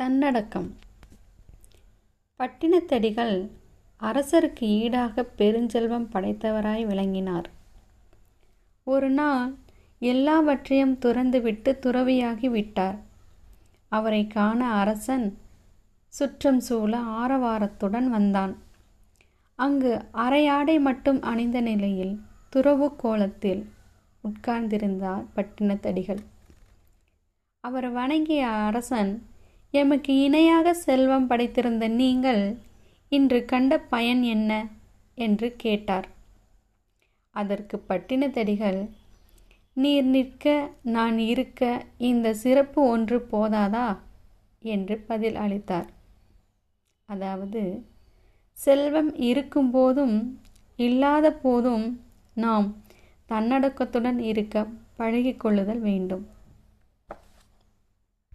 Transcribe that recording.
தன்னடக்கம். பட்டினத்தடிகள் அரசருக்கு ஈடாக பெருஞ்செல்வம் படைத்தவராய் விளங்கினார். ஒரு நாள் எல்லாவற்றையும் துறந்துவிட்டு துறவியாகி விட்டார். அவரை காண அரசன் சுற்றம் சூழ ஆரவாரத்துடன் வந்தான். அங்கு அரையாடை மட்டும் அணிந்த நிலையில் துறவு கோலத்தில் உட்கார்ந்திருந்தார் பட்டினத்தடிகள். அவர் வணங்கிய அரசன் எமக்கு இணையாக செல்வம் படைத்திருந்த நீங்கள் இன்று கண்ட பயன் என்ன? என்று கேட்டார். அதற்கு பட்டினத்தடிகள் நீர் நிற்க நான் இருக்க இந்த சிறப்பு ஒன்று போதாதா என்று பதில் அளித்தார். அதாவது செல்வம் இருக்கும்போதும் இல்லாத போதும் நாம் தன்னடக்கத்துடன் இருக்க பழகிக்கொள்ளுதல் வேண்டும்.